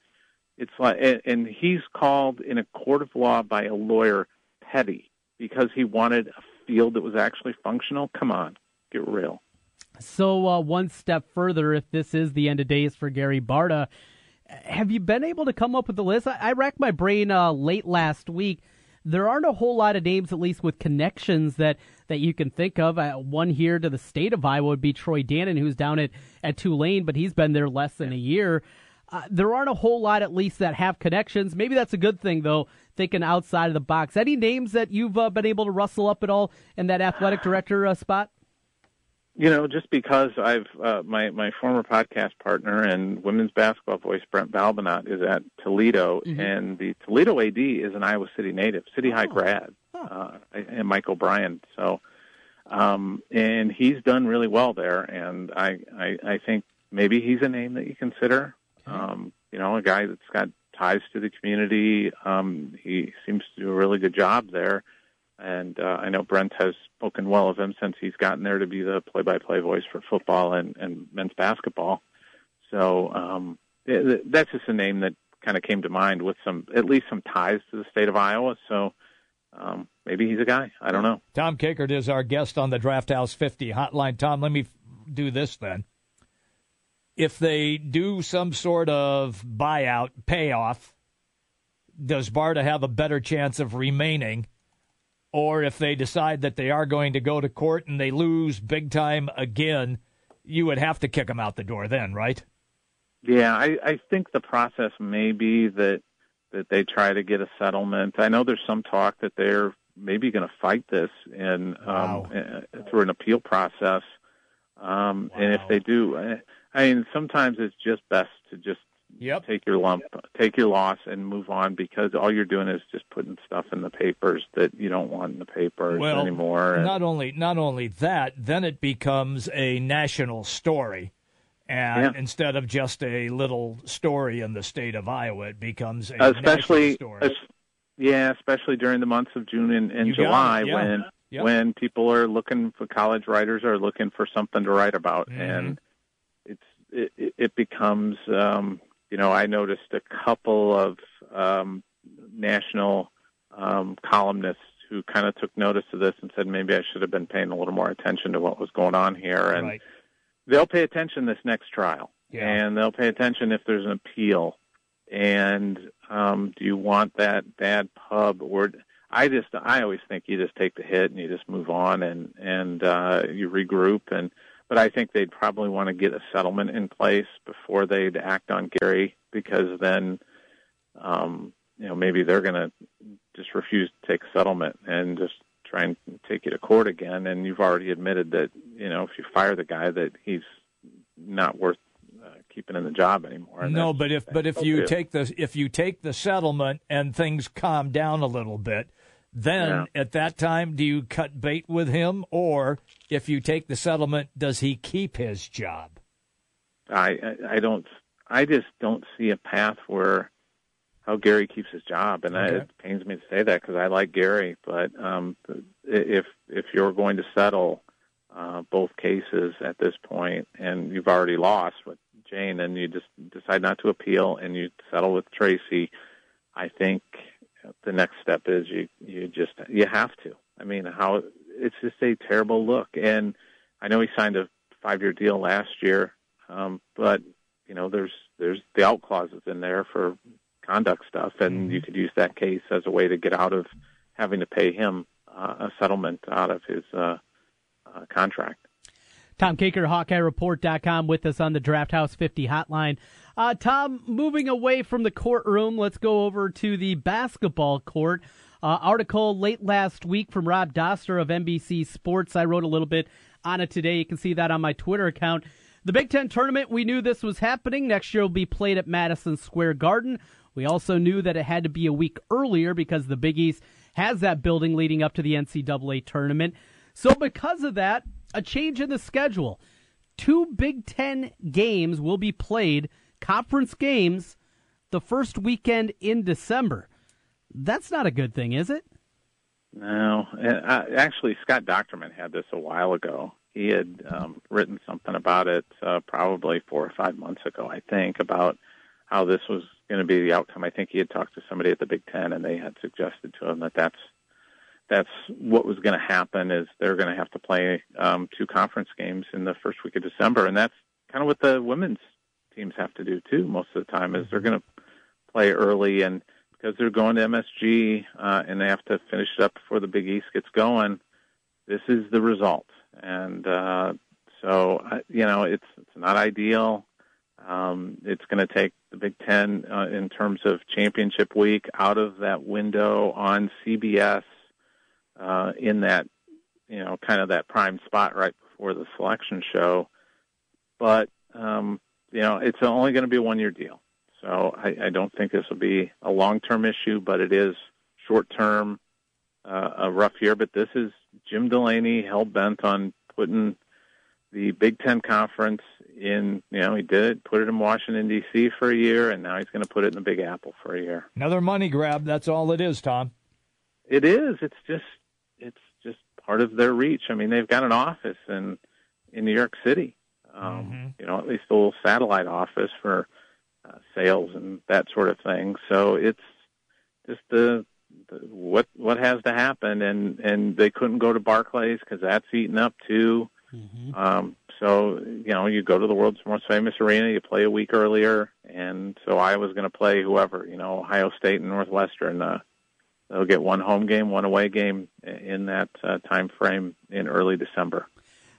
it's like, and, and he's called in a court of law by a lawyer petty because he wanted a field that was actually functional. Come on, get real. So, uh, one step further, if this is the end of days for Gary Barta, have you been able to come up with a list? I, I racked my brain uh, late last week. There aren't a whole lot of names, at least with connections that, that you can think of. Uh, one here to the state of Iowa would be Troy Dannen, who's down at, at Tulane, but he's been there less than a year. Uh, there aren't a whole lot, at least, that have connections. Maybe that's a good thing, though, thinking outside of the box. Any names that you've uh, been able to rustle up at all in that athletic director uh, spot? You know, just because I've uh, my my former podcast partner and women's basketball voice Brent Balbinot is at Toledo, Mm-hmm. and the Toledo AD is an Iowa City native, City High grad, uh, and Mike O'Brien. So, um, and he's done really well there, and I, I I think maybe he's a name that you consider. Um, you know, a guy that's got ties to the community. Um, he seems to do a really good job there. And uh, I know Brent has spoken well of him since he's gotten there to be the play-by-play voice for football and, and men's basketball. So um, it, that's just a name that kind of came to mind with some, at least some ties to the state of Iowa. So um, maybe he's a guy. I don't know. Tom Kakert is our guest on the Draft House 50 hotline. Tom, let me do this then. If they do some sort of buyout payoff, does Barta have a better chance of remaining? Or if they decide that they are going to go to court and they lose big time again, you would have to kick them out the door then, right? Yeah, I, I think the process may be that that they try to get a settlement. I know there's some talk that they're maybe going to fight this in um, uh, through an appeal process. Um, And if they do, I- mean, sometimes it's just best to just Yep. take your lump, take your loss, and move on because all you're doing is just putting stuff in the papers that you don't want in the papers well, anymore. And- Not only not only that, then it becomes a national story, and Yeah. instead of just a little story in the state of Iowa, it becomes a especially national story. es- yeah especially during the months of june and, and You got it, july yeah. when Yep. when people are looking for college writers are looking for something to write about Mhm. and it, it- becomes um you know i noticed a couple of um national um columnists who kind of took notice of this and said maybe i should have been paying a little more attention to what was going on here. And Right. they'll pay attention this next trial. Yeah. and they'll pay attention if there's an appeal. And um do you want that bad pub? Or i just i always think you just take the hit and you just move on and and uh you regroup. And but i think they'd probably want to get a settlement in place before they'd act on gary because then um you know maybe they're going to just refuse to take a settlement and just try and take you to court again. And you've already admitted that you know if you fire the guy that he's not worth uh, keeping in the job anymore. No, but if but if you take the if you take the settlement and things calm down a little bit, then Yeah. at that time do you cut bait with him, or if you take the settlement, does he keep his job? I, I I don't I just don't see a path where how Gary keeps his job, and I, it pains me to say that because I like Gary, but um, if if you're going to settle uh, both cases at this point, and you've already lost with Jane, and you just decide not to appeal and you settle with Tracey, I think the next step is you you just you have to. I mean, how it's just a terrible look, and I know he signed a five year deal last year, um, but you know there's there's the out clauses in there for conduct stuff, and you could use that case as a way to get out of having to pay him uh, a settlement out of his uh, uh, contract. Tom Kakert, HawkeyeReport.com, with us on the Draft House 50 hotline. Uh, Tom, moving away from the courtroom, let's go over to the basketball court. Uh, article late last week from Rob Doster of NBC Sports. I wrote a little bit on it today. You can see that on my Twitter account. The Big Ten tournament, we knew this was happening. Next year will be played at Madison Square Garden. We also knew that it had to be a week earlier because the Big East has that building leading up to the NCAA tournament. So, because of that, a change in the schedule. Two Big Ten games will be played, conference games, the first weekend in December. That's not a good thing, is it? No, uh, actually, Scott Dochterman had this a while ago. He had um, written something about it uh, probably four or five months ago, I think, about how this was going to be the outcome. I think he had talked to somebody at the Big Ten, and they had suggested to him that that's that's what was going to happen. Is they're going to have to play um, two conference games in the first week of December, and that's kind of what the women's teams have to do too. Most of the time, is they're going to play early and because they're going to MSG uh, and they have to finish it up before the Big East gets going. This is the result, and uh, so you know it's it's not ideal. Um, it's going to take the Big Ten uh, in terms of championship week out of that window on CBS uh, in that you know kind of that prime spot right before the selection show. But um, you know it's only going to be a one year deal. So I, I don't think this will be a long-term issue, but it is short-term, uh, a rough year. But this is Jim Delaney hell bent on putting the Big Ten conference in. You know, he did it, put it in Washington D.C. for a year, and now he's going to put it in the Big Apple for a year. Another money grab. That's all it is, Tom. It is. It's just it's just part of their reach. I mean, they've got an office in in New York City. Um, mm-hmm. You know, at least a little satellite office for uh, sales and that sort of thing. So it's just the, the what what has to happen, and and they couldn't go to Barclays because that's eaten up too. Mm-hmm. Um, so you know, you go to the world's most famous arena, you play a week earlier, and so I was going to play whoever, you know, Ohio State and Northwestern. Uh, they'll get one home game, one away game in that uh, time frame in early December.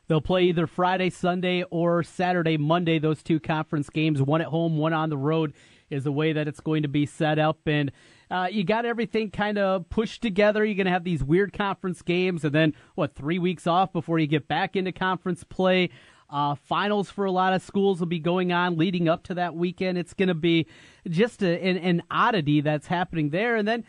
They'll play either Friday, Sunday, or Saturday, Monday. Those two conference games, one at home, one on the road, is the way that it's going to be set up. And uh, you got everything kind of pushed together. You're going to have these weird conference games, and then what? Three weeks off before you get back into conference play. Uh, finals for a lot of schools will be going on leading up to that weekend. It's going to be just a, an, an oddity that's happening there, and then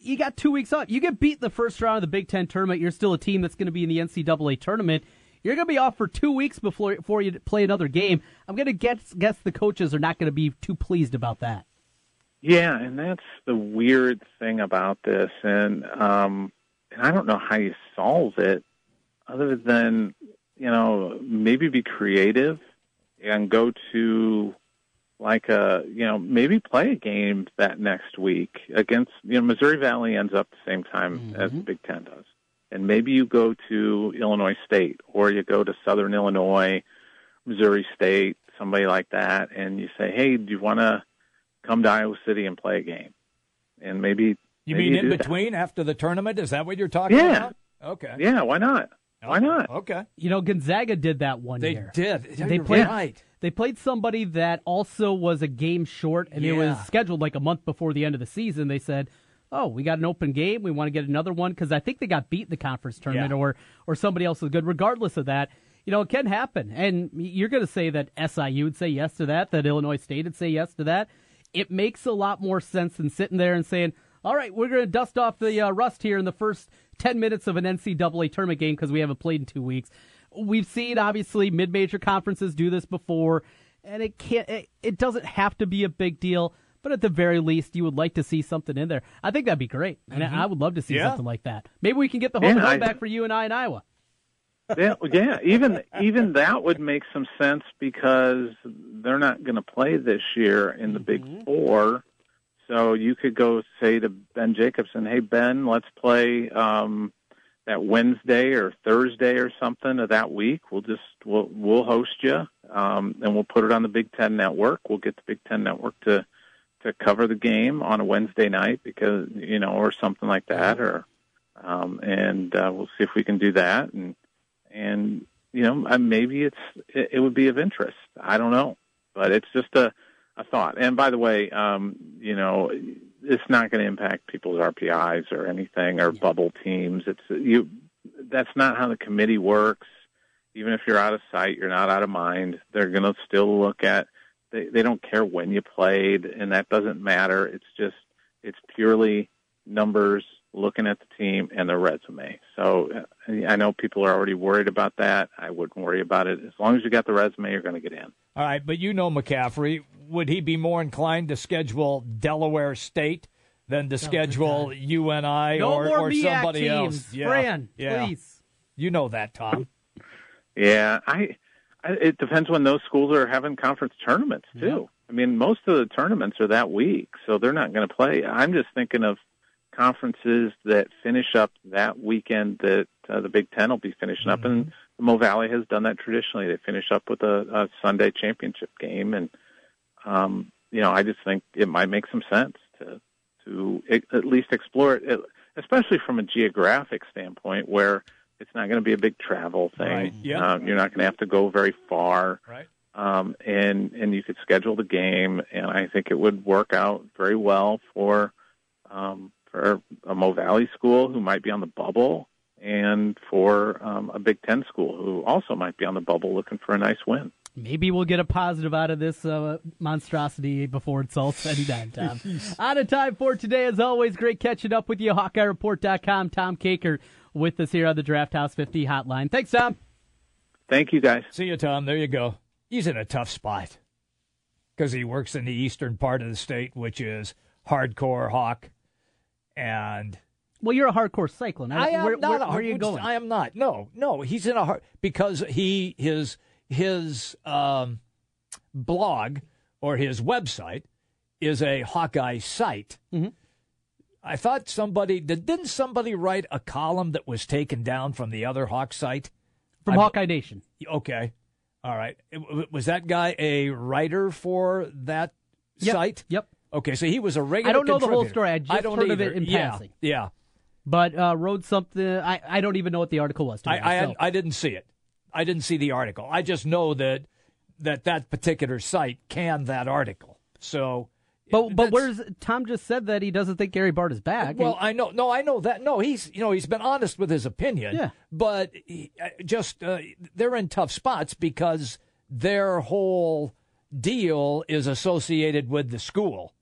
you got two weeks off. You get beat the first round of the Big Ten tournament. You're still a team that's going to be in the NCAA tournament. You're going to be off for two weeks before before you play another game. I'm going to guess guess the coaches are not going to be too pleased about that. Yeah, and that's the weird thing about this, and um, and I don't know how you solve it, other than you know maybe be creative and go to like a you know maybe play a game that next week against you know Missouri Valley ends up the same time mm-hmm. as the Big Ten does and maybe you go to Illinois State or you go to Southern Illinois, Missouri State, somebody like that, and you say, "Hey, do you want to come to Iowa City and play a game?" And maybe you maybe mean you in between that. after the tournament? Is that what you're talking yeah. about? Okay. Yeah, why not? Why not? Okay. You know, Gonzaga did that one they year. Did. They You're played right. They played somebody that also was a game short, and it was scheduled like a month before the end of the season. They said, "Oh, we got an open game. We want to get another one," because I think they got beat in the conference tournament, Yeah. or or somebody else is good. Regardless of that, you know, it can happen. And you're going to say that SIU would say yes to that, that Illinois State would say yes to that. It makes a lot more sense than sitting there and saying, "All right, we're going to dust off the uh, rust here in the first ten minutes of an NCAA tournament game because we haven't played in two weeks." We've seen obviously mid-major conferences do this before, and it can't. It, it doesn't have to be a big deal. But at the very least, you would like to see something in there. I think that'd be great, and Mhm. I would love to see Yeah. something like that. Maybe we can get the home Yeah, I- back for you and I in Iowa. yeah, yeah, even even that would make some sense because they're not going to play this year in the Big Four. So you could go say to Ben Jacobson, "Hey Ben, let's play um, that Wednesday or Thursday or something of that week. We'll just we'll we'll host you, um, and we'll put it on the Big Ten Network. We'll get the Big Ten Network to to cover the game on a Wednesday night because you know, or something like that, or um, and uh, we'll see if we can do that and and you know uh, maybe it's it, it would be of interest. I don't know, but it's just a a thought. And by the way, um, you know, it's not going to impact people's RPIs or anything or bubble teams. It's you. That's not how the committee works. even if you're out of sight, you're not out of mind. They're going to still look at. They they don't care when you played, and that doesn't matter. It's just it's purely numbers, looking at the team and the resume. So uh, I know people are already worried about that. I wouldn't worry about it. As long as you got the resume, you're going to get in. All right, but you know McCaffery. Would he be more inclined to schedule Delaware State than to schedule UNI No or, more or somebody teams. else? Yeah, Fran, yeah. please. You know that, Tom. Yeah, I, I. It depends when those schools are having conference tournaments too. I mean, most of the tournaments are that week, so they're not going to play. I'm just thinking of conferences that finish up that weekend that uh, the Big Ten will be finishing up, and the Mo Valley has done that traditionally. They finish up with a, a Sunday championship game, and um, you know, I just think it might make some sense to to at least explore it, especially from a geographic standpoint, where it's not going to be a big travel thing. Right, yeah. Um, you're not going to have to go very far Right. um, and and you could schedule the game, and I think it would work out very well for um, for a Mo Valley school who might be on the bubble, and for um, a Big Ten school who also might be on the bubble looking for a nice win. Maybe we'll get a positive out of this uh, monstrosity before it's all said and done, Tom. out of time for today. As always, great catching up with you. HawkeyeReport.com. Tom Kakert with us here on the Draft House 50 hotline. Thanks, Tom. Thank you, guys. See you, Tom. There you go. He's in a tough spot because he works in the eastern part of the state, which is hardcore hawk. And Well, you're a hardcore cyclone. I am where, not. where, a- where are you going? I am not. No, no. He's in a hard because he his his um, blog or his website is a Hawkeye site. Mm-hmm. I thought somebody did. Didn't somebody write a column that was taken down from the other Hawk site? From I- Hawkeye Nation. Okay. All right. Was that guy a writer for that Yep. site? Yep. Okay, so he was a regular. I don't know the whole story. I just I don't heard of it in yeah. passing. Yeah. But uh, wrote something. I, I don't even know what the article was. I I, had, I didn't see it. I didn't see the article. I just know that that that particular site canned that article. So, But but where's Tom just said that he doesn't think Gary Barta is back. well, I know. No, I know that. No, he's you know he's been honest with his opinion. Yeah. But he, uh, just uh, they're in tough spots because their whole deal is associated with the school.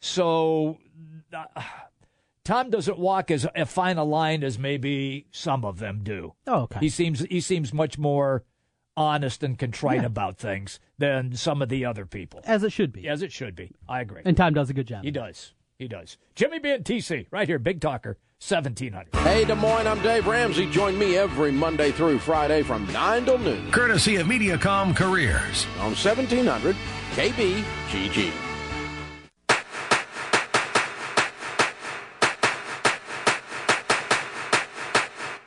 So. Uh, Tom doesn't walk as a fine a line as maybe some of them do. Oh, okay. He seems he seems much more honest and contrite about things than some of the other people. as it should be. As it should be. I agree. And Tom does a good job. He does. He does. Jimmy B and TC right here, Big Talker, seventeen hundred. Hey, Des Moines, I'm Dave Ramsey. Join me every Monday through Friday from 9 till noon Courtesy of Mediacom Careers. on 1700 KBGG.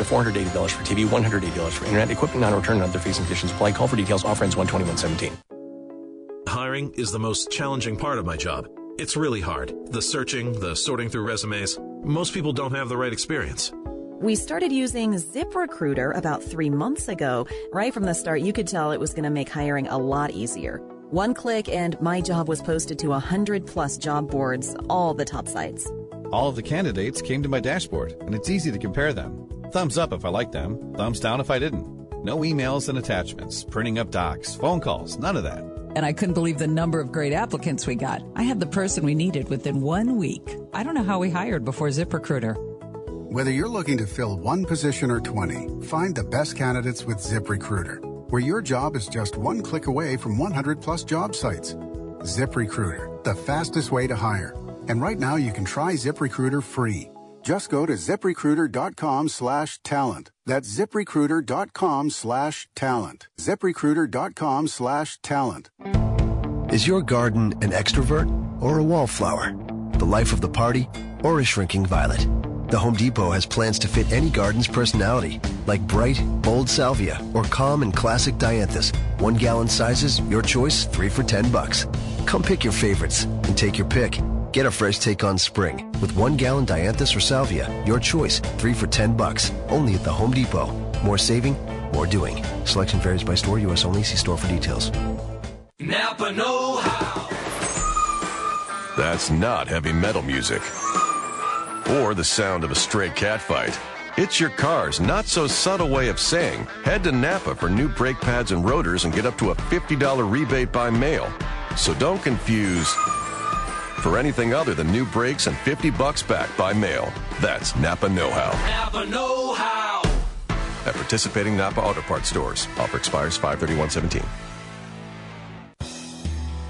to $480 for TV, $180 for internet, equipment non-return and other fees and conditions apply. Call for details. Offer ends 12117. Hiring is the most challenging part of my job. It's really hard. The searching, the sorting through resumes. Most people don't have the right experience. We started using ZipRecruiter about three months ago. Right from the start, you could tell it was going to make hiring a lot easier. One click and my job was posted to 100 plus job boards, all the top sites. All of the candidates came to my dashboard, and it's easy to compare them. Thumbs up if I liked them, thumbs down if I didn't. No emails and attachments, printing up docs, phone calls, none of that. And I couldn't believe the number of great applicants we got. I had the person we needed within one week. I don't know how we hired before ZipRecruiter. Whether you're looking to fill one position or 20, find the best candidates with ZipRecruiter, where your job is just one click away from 100 plus job sites. ZipRecruiter, the fastest way to hire. And right now you can try ZipRecruiter free. Just go to ziprecruiter.com slash talent. That's ziprecruiter.com slash talent. ziprecruiter.com slash talent. Is your garden an extrovert or a wallflower? The life of the party or a shrinking violet? The Home Depot has plans to fit any garden's personality, like bright, bold salvia or calm and classic dianthus. One gallon sizes, your choice, three for 10 bucks. Come pick your favorites and take your pick. Get a fresh take on spring with one gallon dianthus or salvia. Your choice, three for 10 bucks. Only at the Home Depot. More saving, more doing. Selection varies by store, U.S. only. See store for details. Napa Know How. That's not heavy metal music. Or the sound of a stray cat fight. It's your car's not so subtle way of saying, head to Napa for new brake pads and rotors and get up to a $50 rebate by mail. So don't confuse for anything other than new brakes and 50 bucks back by mail. That's Napa Know How. Napa Know How. At participating Napa Auto Parts stores. Offer expires 531.17.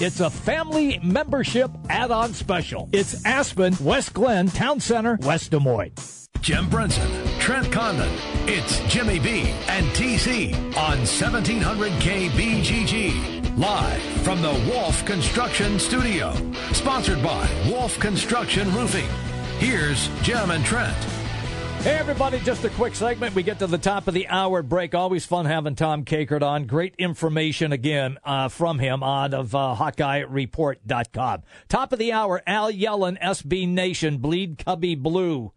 it's a family membership add on special. It's Aspen, West Glen, Town Center, West Des Moines. Jim Brunson, Trent Condon. It's Jimmy B and TC on 1700 KBGG. Live from the Wolf Construction Studio. Sponsored by Wolf Construction Roofing. Here's Jim and Trent. Hey, everybody, just a quick segment. We get to the top of the hour break. Always fun having Tom Kakert on. Great information again uh, from him on of uh, HawkeyeReport.com. Top of the hour, Al Yellon, SB Nation, Bleed Cubbie Blue.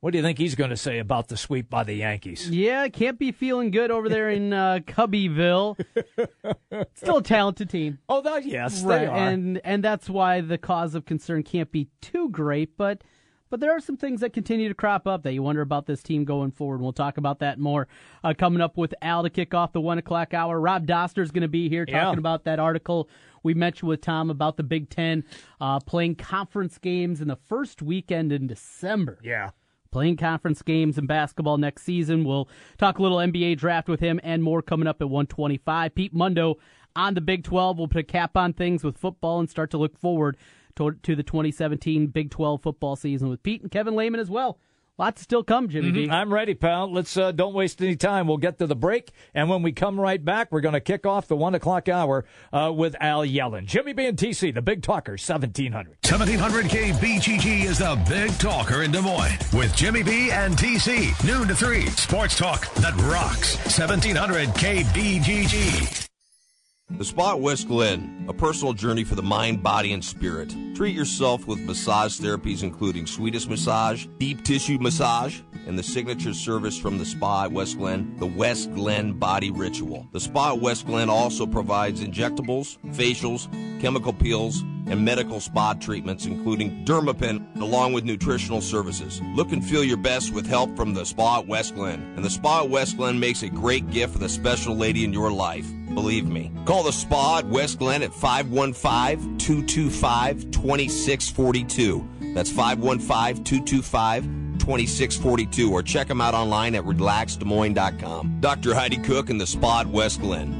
What do you think he's going to say about the sweep by the Yankees? Yeah, can't be feeling good over there in uh, Cubbyville. Still a talented team. Oh, that, yes, right, they are. and and that's why the cause of concern can't be too great, but but there are some things that continue to crop up that you wonder about this team going forward. And We'll talk about that more uh, coming up with Al to kick off the one o'clock hour. Rob Doster is going to be here talking Yeah. about that article we mentioned with Tom about the Big Ten uh, playing conference games in the first weekend in December. Yeah. Playing conference games in basketball next season. We'll talk a little NBA draft with him and more coming up at 125. Pete Mundo on the Big 12. We'll put a cap on things with football and start to look forward to, to the 2017 Big 12 football season with Pete and Kevin Lehman as well. Lots still come, Jimmy B. Mhm. I'm ready, pal. Let's uh, don't waste any time. We'll get to the break, and when we come right back, we're going to kick off the one o'clock hour uh, with Al Yellon, Jimmy B and TC, the Big Talker, seventeen hundred. 1700 KBGG is the big talker in Des Moines with Jimmy B and TC. Noon to 3. Sports talk that rocks. 1700 KBGG. The Spa West Glen, a personal journey for the mind, body, and spirit. Treat yourself with massage therapies including Swedish massage, deep tissue massage, and the signature service from the Spa at West Glen, the West Glen Body Ritual. The Spa at West Glen also provides injectables, facials, chemical peels, and medical spa treatments, including Dermapen, along with nutritional services. Look and feel your best with help from the Spa at West Glen. And the Spa at West Glen makes a great gift for the special lady in your life. Believe me. Call the Spa at West Glen at 515 225 2642. That's 515 225 2642 or check them out online at relaxdesmoines.com. Dr. Heidi Cook and the Spa at West Glen.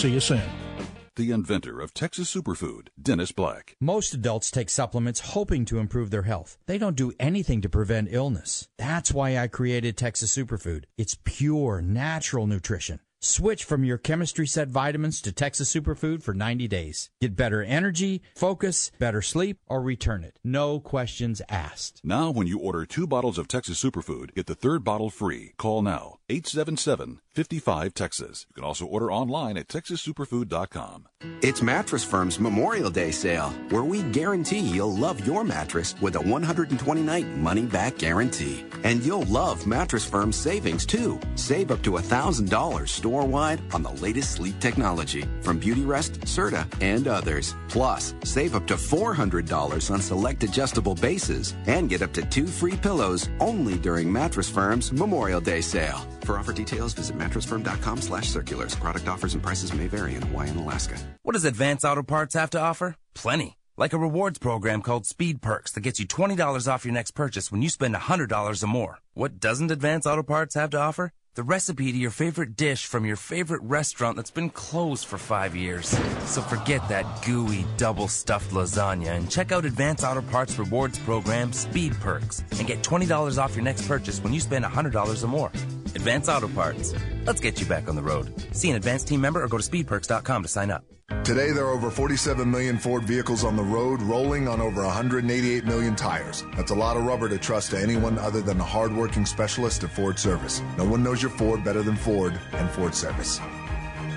See you soon. The inventor of Texas Superfood, Dennis Black. Most adults take supplements hoping to improve their health. They don't do anything to prevent illness. That's why I created Texas Superfood. It's pure, natural nutrition. Switch from your chemistry set vitamins to Texas Superfood for 90 days. Get better energy, focus, better sleep, or return it. No questions asked. Now, when you order two bottles of Texas Superfood, get the third bottle free. Call now 877 55 Texas. You can also order online at texassuperfood.com. It's Mattress Firm's Memorial Day sale, where we guarantee you'll love your mattress with a 120 night money back guarantee. And you'll love Mattress Firm's savings too. Save up to $1,000 store wide on the latest sleep technology from Beautyrest, Serta, and others. Plus, save up to $400 on select adjustable bases and get up to two free pillows only during Mattress Firm's Memorial Day sale. For offer details, visit mattressfirm.com slash circulars. Product offers and prices may vary in Hawaii and Alaska. What does Advance Auto Parts have to offer? Plenty. Like a rewards program called Speed Perks that gets you $20 off your next purchase when you spend $100 or more. What doesn't Advance Auto Parts have to offer? The recipe to your favorite dish from your favorite restaurant that's been closed for five years. So forget that gooey double stuffed lasagna and check out Advance Auto Parts rewards program Speed Perks and get $20 off your next purchase when you spend $100 or more. Advance Auto Parts. Let's get you back on the road. See an advanced team member or go to speedperks.com to sign up. Today, there are over 47 million Ford vehicles on the road, rolling on over 188 million tires. That's a lot of rubber to trust to anyone other than a hardworking specialist at Ford Service. No one knows your Ford better than Ford and Ford Service.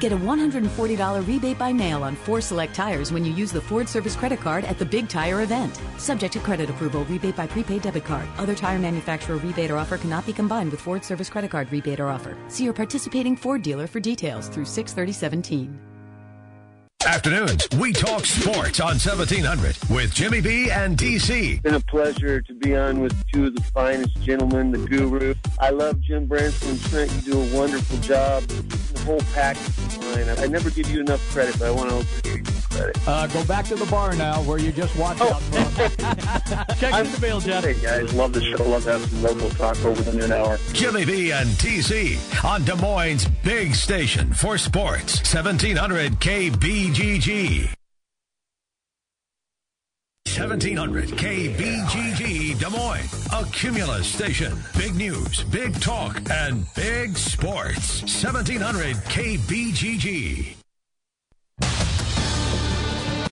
Get a $140 rebate by mail on four select tires when you use the Ford Service credit card at the Big Tire event. Subject to credit approval, rebate by prepaid debit card. Other tire manufacturer rebate or offer cannot be combined with Ford Service credit card rebate or offer. See your participating Ford dealer for details through 63017. Afternoons, we talk sports on 1700 with Jimmy B and DC. It's been a pleasure to be on with two of the finest gentlemen, the guru. I love Jim Brunson and Trent. You do a wonderful job. The whole package is fine. I never give you enough credit, but I want to also give you some credit. Uh, go back to the bar now where you just watched out from. Check in the mail, Jeff. Hey, guys. Love the show. Love to have some local talk over the noon hour. Jimmy B and TC on Des Moines' big station for sports, 1700 KBGG. 1700 KBGG Des Moines, a Cumulus station. Big news, big talk, and big sports. 1700 KBGG.